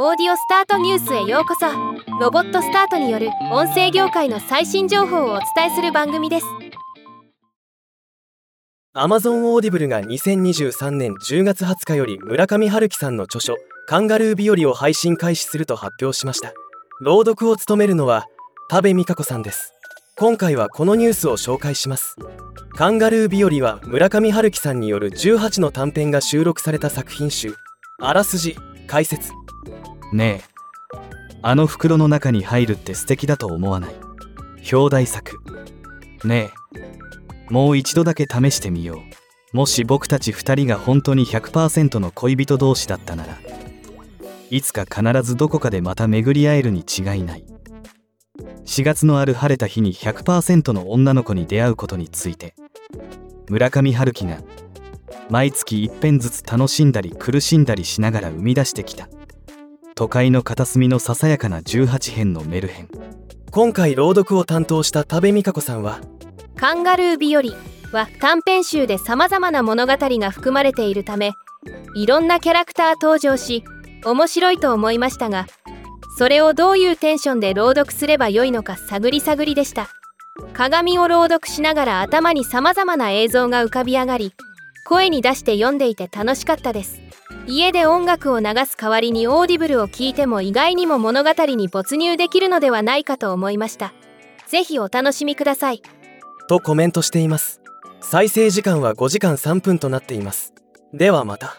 Audiostart News へようこそ。ロボットスタートによる音声業界の最新情報をお伝えする番組です。Amazon Audible が2023年10月20日より村上春樹さんの著書「カンガルー日和」を配信開始すると発表しました。朗読を務めるのは多部未華子さんです。今回はこのニュースを紹介します。カンガルー日和は村上春樹さんによる18の短編が収録された作品集あらすじ解説。ねえ。あの袋の中に入るって素敵だと思わない？表題作。ねえ。もう一度だけ試してみよう。もし僕たち2人が本当に100%の恋人同士だったならいつか必ずどこかでまた巡り会えるに違いない。4月のある晴れた日に100%の女の子に出会うことについて村上春樹が毎月一遍ずつ楽しんだり苦しんだりしながら生み出してきた。都会の片隅のささやかな18編のメルヘン。今回朗読を担当した多部未華子さんはカンガルー日和は短編集で様々な物語が含まれているためいろんなキャラクター登場し面白いと思いましたがそれをどういうテンションで朗読すればよいのか探り探りでした。鏡を朗読しながら頭に様々な映像が浮かび上がり声に出して読んでいて楽しかったです。家で音楽を流す代わりに Audible を聞いても意外にも物語に没入できるのではないかと思いました。ぜひお楽しみください。とコメントしています。再生時間は5時間3分となっています。ではまた。